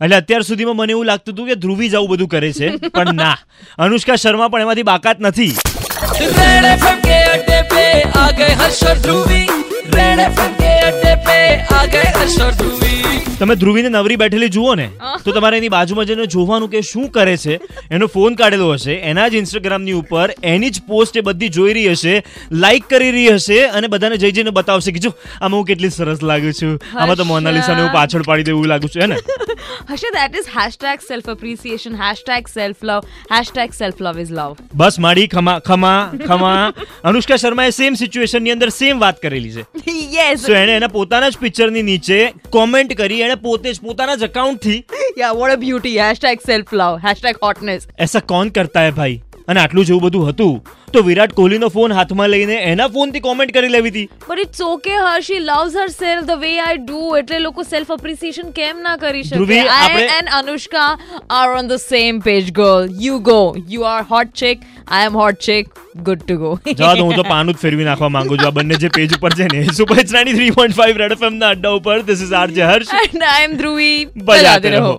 એટલે અત્યાર સુધીમાં મને એવું લાગતું હતું કે ધ્રુવી જવું બધું કરે છે. પણ ના. અનુષ્કા શર્મા પણ એમાંથી બાકાત નથી. તમે ધ્રુવીને નવરી બેઠેલી જુઓ ને તો તમારે એની બાજુમાં જઈને જોવાનું કે શું કરે છે. એનો ફોન કાઢેલો હશે એના જ ઇન્સ્ટાગ્રામની ઉપર એની જ પોસ્ટ એ બધી જોઈ રહી હશે લાઈક કરી રહી હશે અને બધાને જઈ જઈને બતાવશે કે જો આમાં હું કેટલી સરસ લાગુ છું. આમાં તો મોનાલિસાને હું પાછળ પાડી દઉં એવું લાગુ છું હે ને? હશે that is hashtag self appreciation hashtag self love hashtag self love is love બસ માડી ખમા ખમા ખમા. અનુષ્કા શર્માએ સેમ સિચ્યુએશનની અંદર સેમ વાત કરેલી છે. યસ સો એણે એના પોતાના જ પિક્ચરની નીચે કોમેન્ટ કરી એણે પોતે જ પોતાના જ અકાઉન્ટથી ya what a beauty hashtag self love hashtag hotness એસા કોણ કરતા હે ભાઈ? અને આટલું જેવું બધું હતું તો વિરાટ કોહલીનો ફોન હાથમાં લઈને એના ફોનથી કોમેન્ટ કરી લેવી હતી. But it's okay herself loves herself the way I do એટલે લોકો સેલ્ફ એપ્રિસિએશન કેમ ના કરી શકે? I and Anushka are on the same page girl you go you are hot check I am hot check good to go જવા દો હું તો પાનું જ ફેરવી નાખવા માંગુ છું. આ બંને જે પેજ ઉપર છે ને super point five red FM ના અડ્ડા ઉપર this is RJ Harsh and I am Dhruvi. બજાતે રહો.